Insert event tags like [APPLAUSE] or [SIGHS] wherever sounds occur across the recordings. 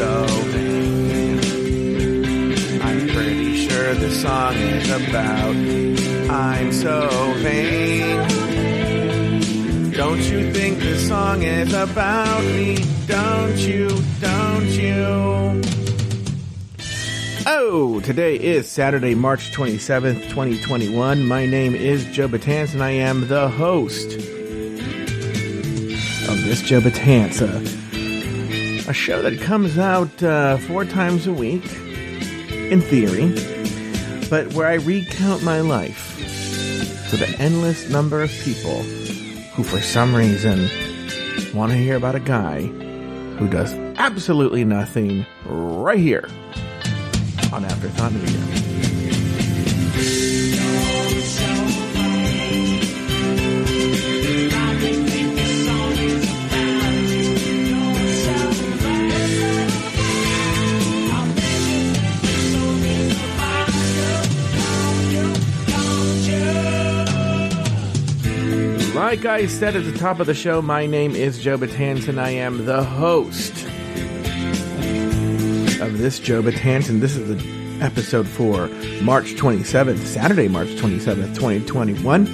so vain. I'm pretty sure this song is about me. I'm so vain. Don't you think this song is about me? Don't you? Don't you? Oh, today is Saturday, March 27th, 2021. My name is Joe Betance and I am the host of this Joe Betance, uh, a show that comes out uh, four times a week, in theory, but where I recount my life to the endless number of people who, for some reason, want to hear about a guy who does absolutely nothing right here on Afterthought Media. Like I said at the top of the show, my name is Joe Betance and I am the host of this Joe Betance, and this is the episode for March 27th, Saturday, March 27th, 2021.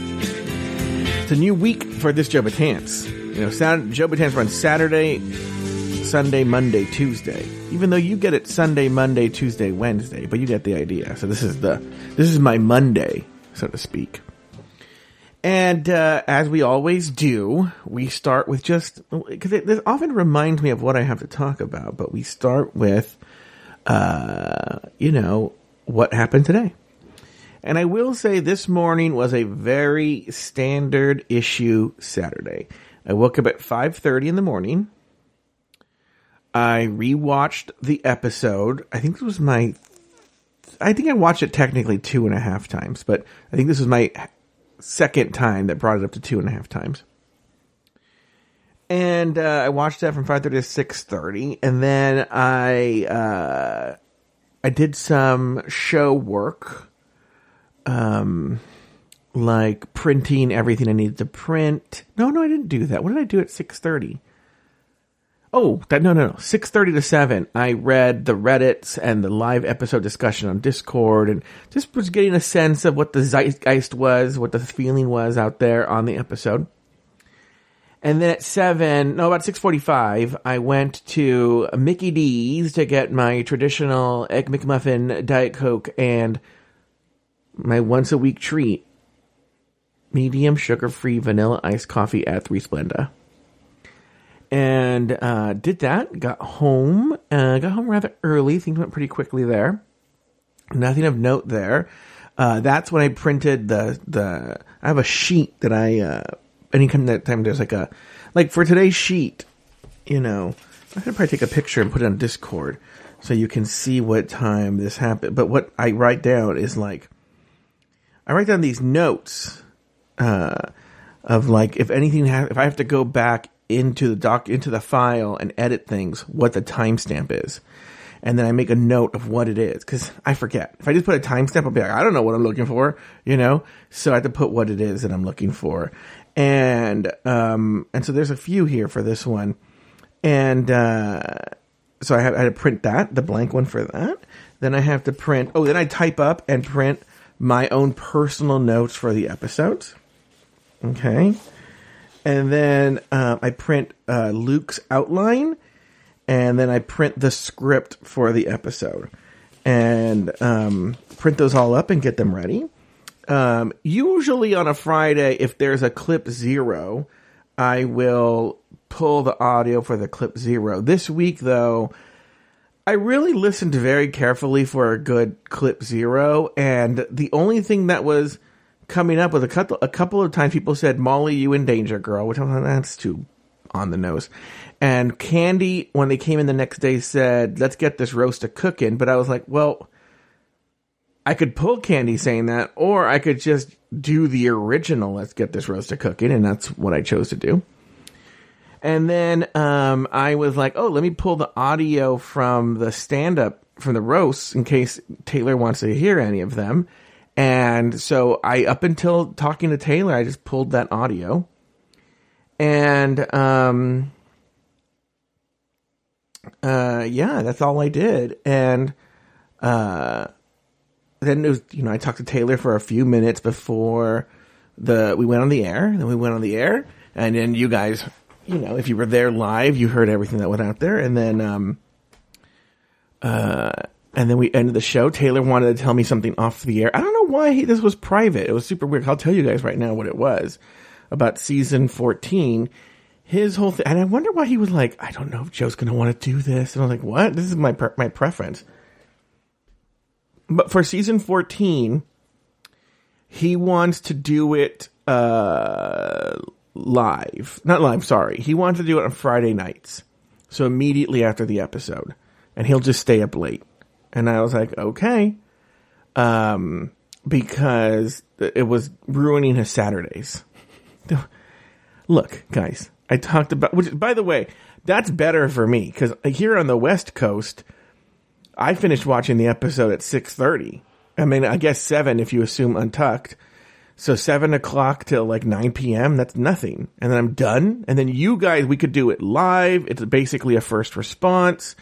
It's a new week for this Joe Betance. You know, Saturday, Joe Betance runs Saturday, Sunday, Monday, Tuesday. Even though you get it Sunday, Monday, Tuesday, Wednesday, but you get the idea. So this is the this is my Monday, so to speak. And uh, as we always do, we start with just because this often reminds me of what I have to talk about. But we start with, uh, you know, what happened today. And I will say this morning was a very standard issue Saturday. I woke up at five thirty in the morning. I rewatched the episode. I think this was my. I think I watched it technically two and a half times, but I think this was my second time that brought it up to two and a half times. And uh, I watched that from five thirty to six thirty, and then I uh, I did some show work, um, like printing everything I needed to print. No, no, I didn't do that. What did I do at six thirty? Oh, that, no, no, no. 6.30 to 7, I read the Reddits and the live episode discussion on Discord and just was getting a sense of what the zeitgeist was, what the feeling was out there on the episode. And then at 7, no, about 6.45, I went to Mickey D's to get my traditional Egg McMuffin, Diet Coke, and my once a week treat, medium sugar-free vanilla iced coffee at 3 Splenda and uh, did that. Got home. Uh, got home rather early. Things went pretty quickly there. Nothing of note there. Uh, that's when I printed the the. I have a sheet that I. Uh, any time that time there's like a like for today's sheet, you know, I could probably take a picture and put it on Discord so you can see what time this happened. But what I write down is like, I write down these notes uh, of like if anything ha- if I have to go back into the doc into the file and edit things what the timestamp is and then I make a note of what it is because I forget. If I just put a timestamp, I'll be like, I don't know what I'm looking for, you know. So I have to put what it is that I'm looking for, and um, and so there's a few here for this one, and uh, so I, have, I had to print that the blank one for that. Then I have to print. Oh, then I type up and print my own personal notes for the episodes. Okay and then uh, I print uh, Luke's outline, and then I print the script for the episode, and um, print those all up and get them ready. Um, usually on a Friday, if there's a clip zero, I will pull the audio for the clip zero. This week, though, I really listened very carefully for a good clip zero, and the only thing that was coming up with a couple a couple of times people said Molly you in danger girl which I'm like, that's too on the nose. And Candy when they came in the next day said let's get this roast a cooking. But I was like well I could pull Candy saying that or I could just do the original let's get this roast a cooking and that's what I chose to do. And then um, I was like oh let me pull the audio from the stand up from the roasts in case Taylor wants to hear any of them and so I, up until talking to Taylor, I just pulled that audio. And, um, uh, yeah, that's all I did. And uh, then it was, you know, I talked to Taylor for a few minutes before the we went on the air. Then we went on the air, and then you guys, you know, if you were there live, you heard everything that went out there. And then, um, uh, and then we ended the show. Taylor wanted to tell me something off the air. I don't know why he, this was private. It was super weird. I'll tell you guys right now what it was about season 14 his whole thing, and I wonder why he was like, I don't know if Joe's going to want to do this. And I was like, what? This is my pre- my preference. But for season 14, he wants to do it uh, live. Not live, sorry. He wants to do it on Friday nights. So immediately after the episode. And he'll just stay up late. And I was like, okay. Um, because it was ruining his Saturdays. [LAUGHS] Look, guys, I talked about, which by the way, that's better for me because here on the West Coast, I finished watching the episode at six thirty. I mean, I guess seven if you assume untucked. So seven o'clock till like nine p.m. That's nothing, and then I'm done. And then you guys, we could do it live. It's basically a first response.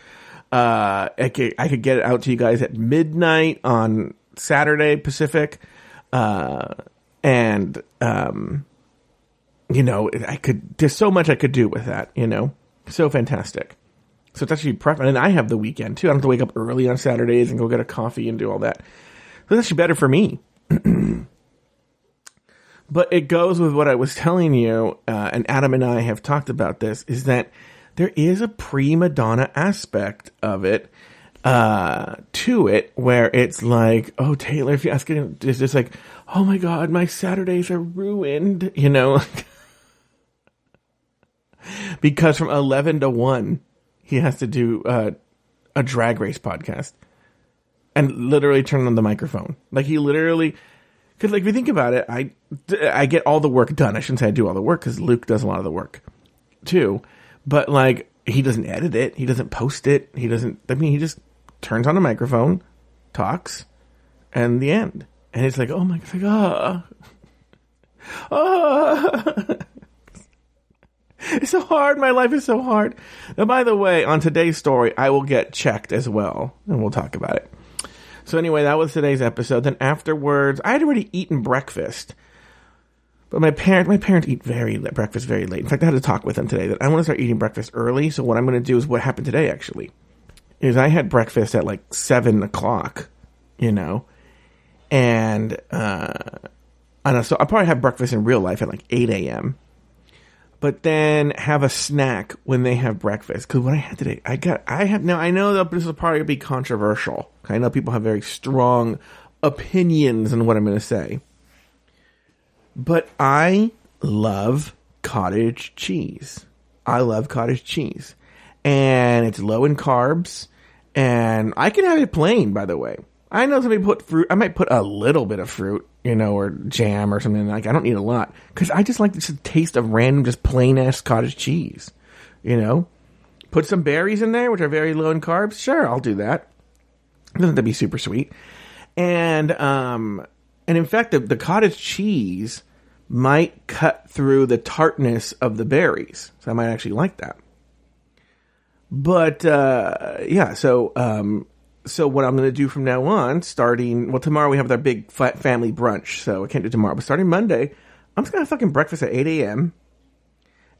Uh, I could, I could get it out to you guys at midnight on Saturday Pacific, uh, and um, you know, I could, there's so much I could do with that, you know, so fantastic. So it's actually preferable. And I have the weekend too. I don't have to wake up early on Saturdays and go get a coffee and do all that. So that's actually better for me. [CLEARS THROAT] but it goes with what I was telling you, uh, and Adam and I have talked about this, is that there is a prima donna aspect of it, uh, to it where it's like, oh, Taylor, if you ask it, it's just like, oh my God, my Saturdays are ruined, you know? [LAUGHS] because from 11 to 1, he has to do uh, a drag race podcast and literally turn on the microphone. Like he literally, because like if you think about it, I I get all the work done. I shouldn't say I do all the work because Luke does a lot of the work too. But like he doesn't edit it, he doesn't post it, he doesn't. I mean, he just turns on a microphone, talks, and the end. And it's like, oh my god, like, ah, [LAUGHS] ah. [LAUGHS] It's so hard. My life is so hard. Now, by the way, on today's story, I will get checked as well, and we'll talk about it. So anyway, that was today's episode. Then afterwards, I had already eaten breakfast, but my parent, my parents eat very breakfast very late. In fact, I had to talk with them today that I want to start eating breakfast early. So what I'm going to do is what happened today actually is I had breakfast at like seven o'clock, you know, and uh, I know. So I'll probably have breakfast in real life at like eight a.m but then have a snack when they have breakfast. Because what I had today, I got, I have now. I know that this will probably be controversial. I know people have very strong opinions on what I'm going to say, but I love cottage cheese. I love cottage cheese, and it's low in carbs, and I can have it plain. By the way, I know somebody put fruit. I might put a little bit of fruit you know, or jam or something like. I don't need a lot because I just like the taste of random, just plain ass cottage cheese. You know, put some berries in there, which are very low in carbs. Sure, I'll do that. Doesn't to be super sweet. And um, and in fact, the, the cottage cheese might cut through the tartness of the berries, so I might actually like that. But uh, yeah, so um, so what I'm going to do from now on, starting well tomorrow we have our big family brunch, so I can't do tomorrow. But starting Monday, I'm just going to fucking breakfast at 8 a.m.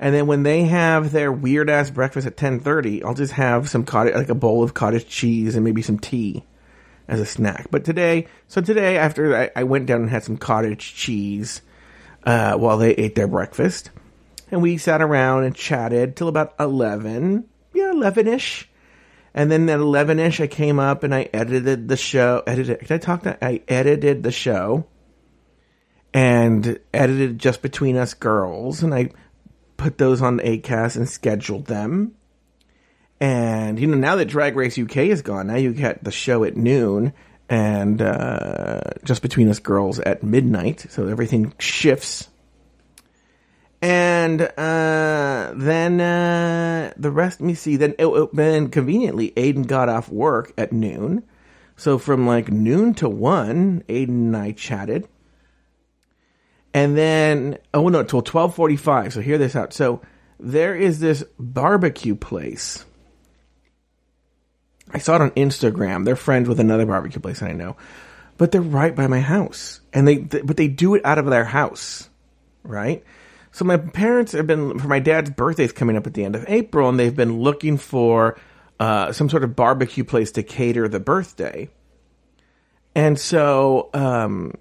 And then when they have their weird ass breakfast at 10:30, I'll just have some cottage, like a bowl of cottage cheese and maybe some tea as a snack. But today, so today after I, I went down and had some cottage cheese uh, while they ate their breakfast, and we sat around and chatted till about 11, yeah, 11 ish and then at 11 ish, I came up and I edited the show. Edited, can I talk that? I edited the show and edited just between us girls. And I put those on ACAST and scheduled them. And, you know, now that Drag Race UK is gone, now you get the show at noon and uh, just between us girls at midnight. So everything shifts and uh, then uh, the rest, let me see. Then, it, it, then conveniently, Aiden got off work at noon. So from like noon to one, Aiden and I chatted. And then, oh no, till twelve forty-five. So hear this out. So there is this barbecue place I saw it on Instagram. They're friends with another barbecue place I know, but they're right by my house, and they but they do it out of their house, right? So my parents have been for my dad's birthday's coming up at the end of April, and they've been looking for uh, some sort of barbecue place to cater the birthday, and so um,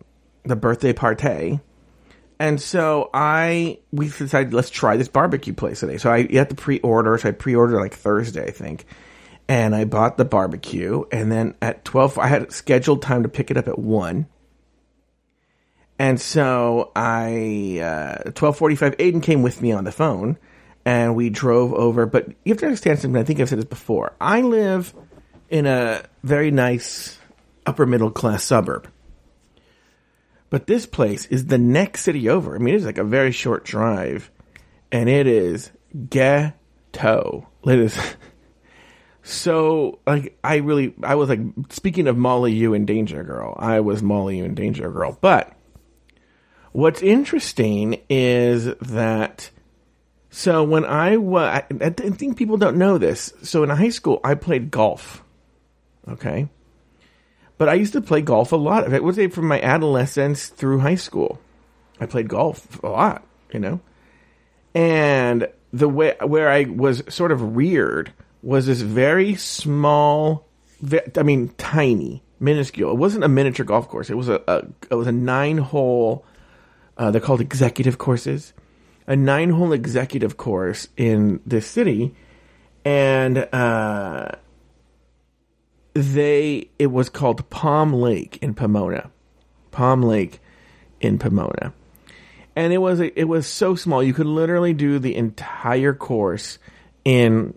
the birthday party. And so I we decided let's try this barbecue place today. So I you have to pre-order. So I pre-ordered like Thursday, I think and I bought the barbecue. And then at 12, I had scheduled time to pick it up at 1. And so I, uh, 1245, Aiden came with me on the phone and we drove over. But you have to understand something. I think I've said this before. I live in a very nice upper middle class suburb. But this place is the next city over. I mean, it's like a very short drive and it is ghetto. It is. So, like, I really, I was like, speaking of Molly you and Danger Girl, I was Molly you and Danger Girl. But what's interesting is that, so when I was, I, think people don't know this. So in high school, I played golf. Okay. But I used to play golf a lot. It was from my adolescence through high school. I played golf a lot, you know? And the way, where I was sort of reared was this very small, I mean, tiny, minuscule. It wasn't a miniature golf course. It was a, a it was a nine hole. Uh, they're called executive courses. A nine hole executive course in this city, and uh, they it was called Palm Lake in Pomona, Palm Lake in Pomona, and it was it was so small you could literally do the entire course in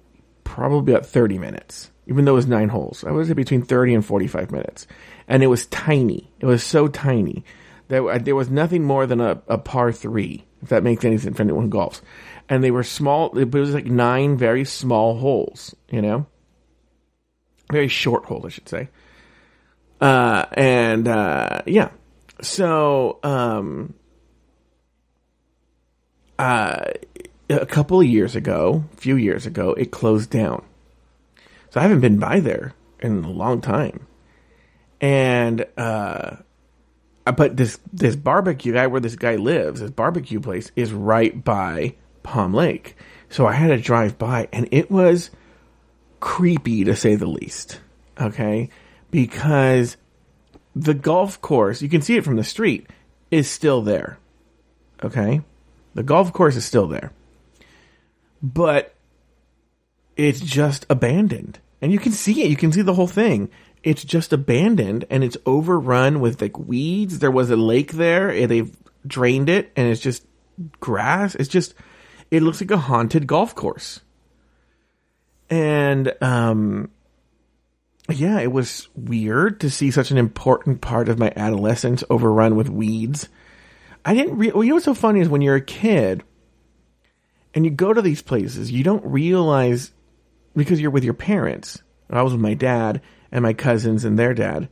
probably about 30 minutes, even though it was nine holes. I was between 30 and 45 minutes. And it was tiny. It was so tiny that there was nothing more than a, a par three, if that makes any sense for anyone who golfs. And they were small, it was like nine very small holes, you know? Very short hole, I should say. Uh, and, uh, yeah. So, um, uh, a couple of years ago, a few years ago, it closed down. So I haven't been by there in a long time. And uh but this this barbecue guy where this guy lives, this barbecue place is right by Palm Lake. So I had to drive by and it was creepy to say the least. Okay? Because the golf course, you can see it from the street, is still there. Okay? The golf course is still there but it's just abandoned. And you can see it. You can see the whole thing. It's just abandoned and it's overrun with like weeds. There was a lake there and they've drained it and it's just grass. It's just, it looks like a haunted golf course. And, um, yeah, it was weird to see such an important part of my adolescence overrun with weeds. I didn't re- well, you know what's so funny is when you're a kid, and you go to these places, you don't realize because you're with your parents. I was with my dad and my cousins and their dad.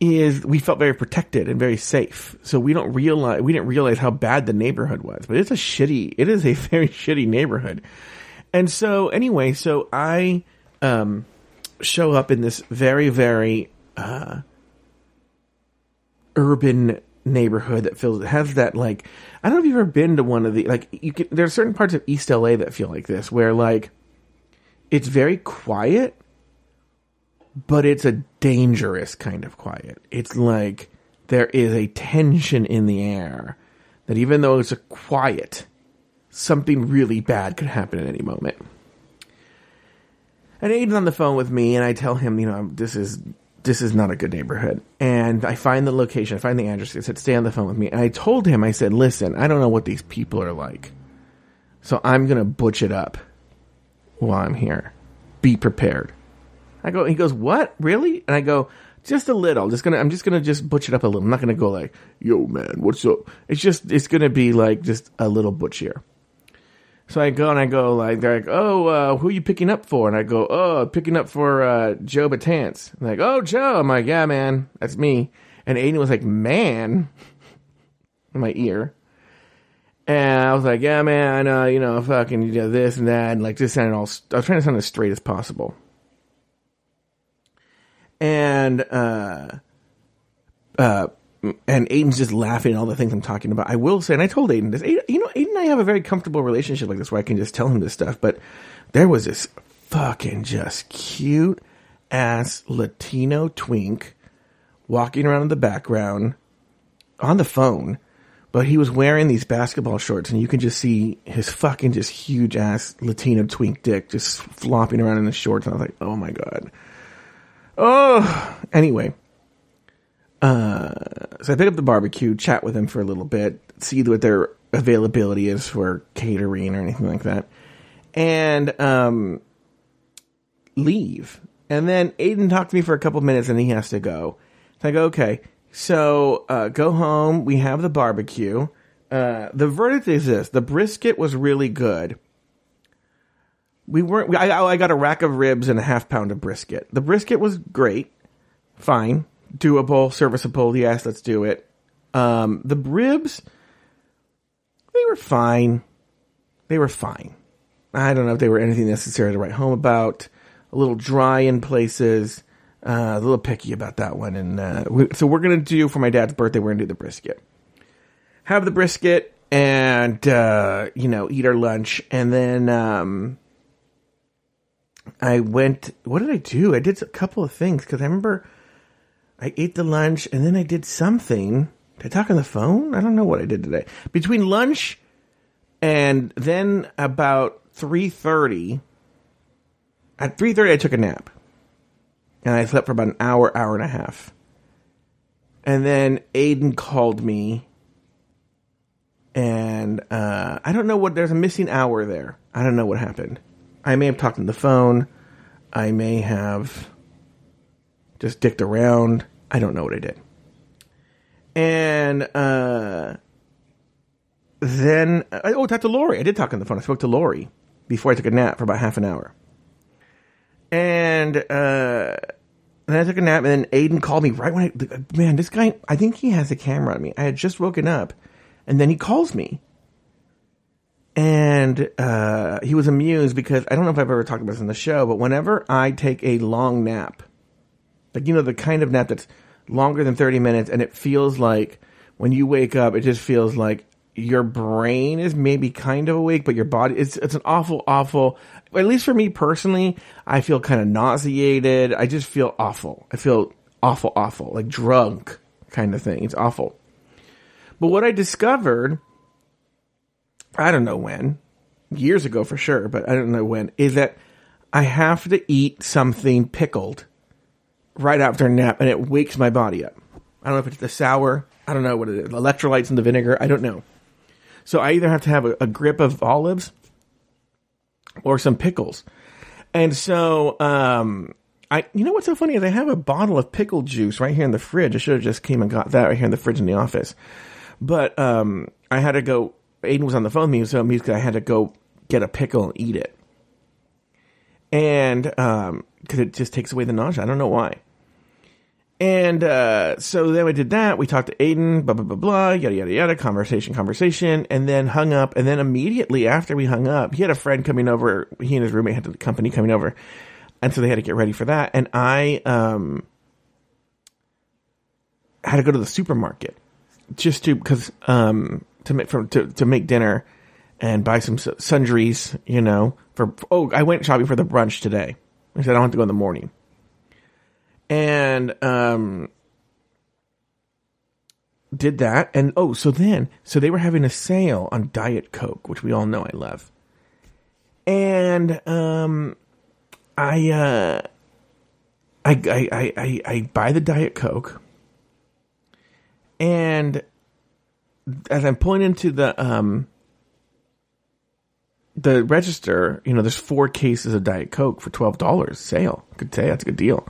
Is we felt very protected and very safe, so we don't realize we didn't realize how bad the neighborhood was. But it's a shitty, [LAUGHS] it is a very shitty neighborhood. And so anyway, so I um, show up in this very very uh, urban neighborhood that feels has that like I don't know if you've ever been to one of the like you can there are certain parts of East LA that feel like this where like it's very quiet but it's a dangerous kind of quiet. It's like there is a tension in the air that even though it's a quiet something really bad could happen at any moment. And Aiden's on the phone with me and I tell him, you know, this is this is not a good neighborhood. And I find the location, I find the address. I said, stay on the phone with me. And I told him, I said, listen, I don't know what these people are like. So I'm going to butch it up while I'm here. Be prepared. I go, he goes, what? Really? And I go, just a little. Just gonna, I'm just gonna just butch it up a little. I'm not gonna go like, yo man, what's up? It's just, it's gonna be like just a little butchier. So I go and I go like they're like, oh, uh, who are you picking up for? And I go, oh, picking up for uh, Joe Betance. And like, oh, Joe. I'm like, yeah, man, that's me. And Aiden was like, man, [LAUGHS] in my ear. And I was like, yeah, man, uh, you know, fucking, you know, this and that, and like just sounding all. I was trying to sound as straight as possible. and uh, uh, and Aiden's just laughing at all the things I'm talking about. I will say, and I told Aiden this. Aiden, you know, Aiden and I have a very comfortable relationship like this, where I can just tell him this stuff. But there was this fucking just cute ass Latino twink walking around in the background on the phone, but he was wearing these basketball shorts, and you can just see his fucking just huge ass Latino twink dick just flopping around in the shorts. And I was like, oh my god. Oh, anyway. Uh, so I pick up the barbecue, chat with them for a little bit, see what their availability is for catering or anything like that, and um, leave. And then Aiden talked to me for a couple minutes, and he has to go. So I go, okay. So uh, go home. We have the barbecue. Uh, the verdict is this: the brisket was really good. We weren't. I, I got a rack of ribs and a half pound of brisket. The brisket was great, fine doable, serviceable. Yes, let's do it. Um, the ribs, they were fine. They were fine. I don't know if they were anything necessary to write home about. A little dry in places. Uh, a little picky about that one. And uh, we, so we're gonna do for my dad's birthday. We're gonna do the brisket. Have the brisket and uh, you know eat our lunch, and then um, I went. What did I do? I did a couple of things because I remember I ate the lunch and then I did something. Did I talk on the phone? I don't know what I did today. Between lunch and then about 3.30, at 3.30 I took a nap. And I slept for about an hour, hour and a half. And then Aiden called me. And uh, I don't know what, there's a missing hour there. I don't know what happened. I may have talked on the phone. I may have just dicked around. I don't know what I did. And uh, then, uh, oh, talked to Lori. I did talk on the phone. I spoke to Lori before I took a nap for about half an hour. And uh, then I took a nap, and then Aiden called me right when I, man, this guy, I think he has a camera on me. I had just woken up, and then he calls me. And uh, he was amused because I don't know if I've ever talked about this in the show, but whenever I take a long nap, like, you know, the kind of nap that's longer than 30 minutes and it feels like when you wake up, it just feels like your brain is maybe kind of awake, but your body, it's, it's an awful, awful, at least for me personally, I feel kind of nauseated. I just feel awful. I feel awful, awful, like drunk kind of thing. It's awful. But what I discovered, I don't know when, years ago for sure, but I don't know when, is that I have to eat something pickled right after a nap and it wakes my body up. I don't know if it's the sour. I don't know what it is. Electrolytes in the vinegar. I don't know. So I either have to have a, a grip of olives or some pickles. And so, um, I, you know what's so funny is I have a bottle of pickle juice right here in the fridge. I should have just came and got that right here in the fridge in the office. But, um, I had to go, Aiden was on the phone with me, so because I had to go get a pickle and eat it. And, um, cause it just takes away the nausea. I don't know why. And uh, so then we did that. We talked to Aiden, blah, blah, blah, blah, yada, yada, yada, conversation, conversation, and then hung up. And then immediately after we hung up, he had a friend coming over. He and his roommate had the company coming over. And so they had to get ready for that. And I um, had to go to the supermarket just to, because, um, to make, for, to, to make dinner and buy some sundries, you know, for, oh, I went shopping for the brunch today. I said, I don't have to go in the morning and um, did that. And oh, so then, so they were having a sale on Diet Coke, which we all know I love. And um, I, uh, I, I, I, I, buy the Diet Coke, and as I'm pulling into the um, the register, you know, there's four cases of Diet Coke for twelve dollars sale. Could say that's a good deal.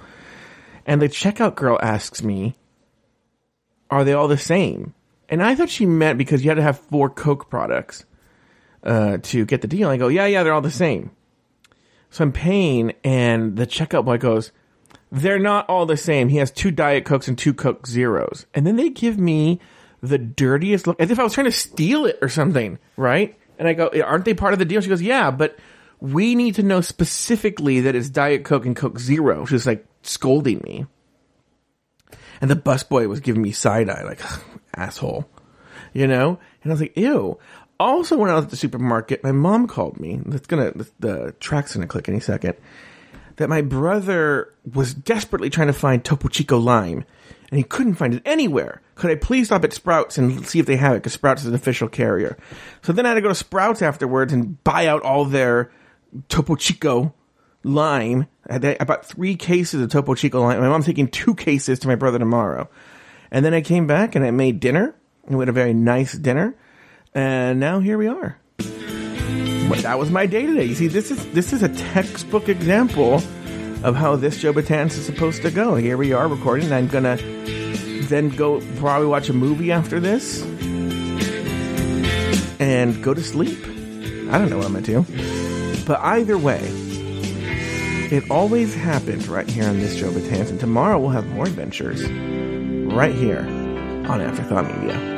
And the checkout girl asks me, are they all the same? And I thought she meant because you had to have four Coke products uh, to get the deal. I go, yeah, yeah, they're all the same. So I'm paying, and the checkout boy goes, they're not all the same. He has two Diet Cokes and two Coke Zeros. And then they give me the dirtiest look, as if I was trying to steal it or something, right? And I go, aren't they part of the deal? She goes, yeah, but we need to know specifically that it's Diet Coke and Coke Zero. She's like, scolding me. And the busboy was giving me side eye, like, [SIGHS] asshole. You know? And I was like, ew. Also, when I was at the supermarket, my mom called me. That's gonna, the, the track's gonna click any second. That my brother was desperately trying to find Topo Chico Lime, and he couldn't find it anywhere. Could I please stop at Sprouts and see if they have it? Because Sprouts is an official carrier. So then I had to go to Sprouts afterwards and buy out all their Topo Chico lime. I, bought three cases of Topo Chico lime. My mom's taking two cases to my brother tomorrow. And then I came back and I made dinner. We had a very nice dinner. And now here we are. But that was my day today. You see, this is this is a textbook example of how this Joe Betance is supposed to go. Here we are recording, I'm gonna then go probably watch a movie after this and go to sleep. I don't know what I'm gonna do. But either way, it always happens right here on this Joe Betance, and tomorrow we'll have more adventures right here on Afterthought Media.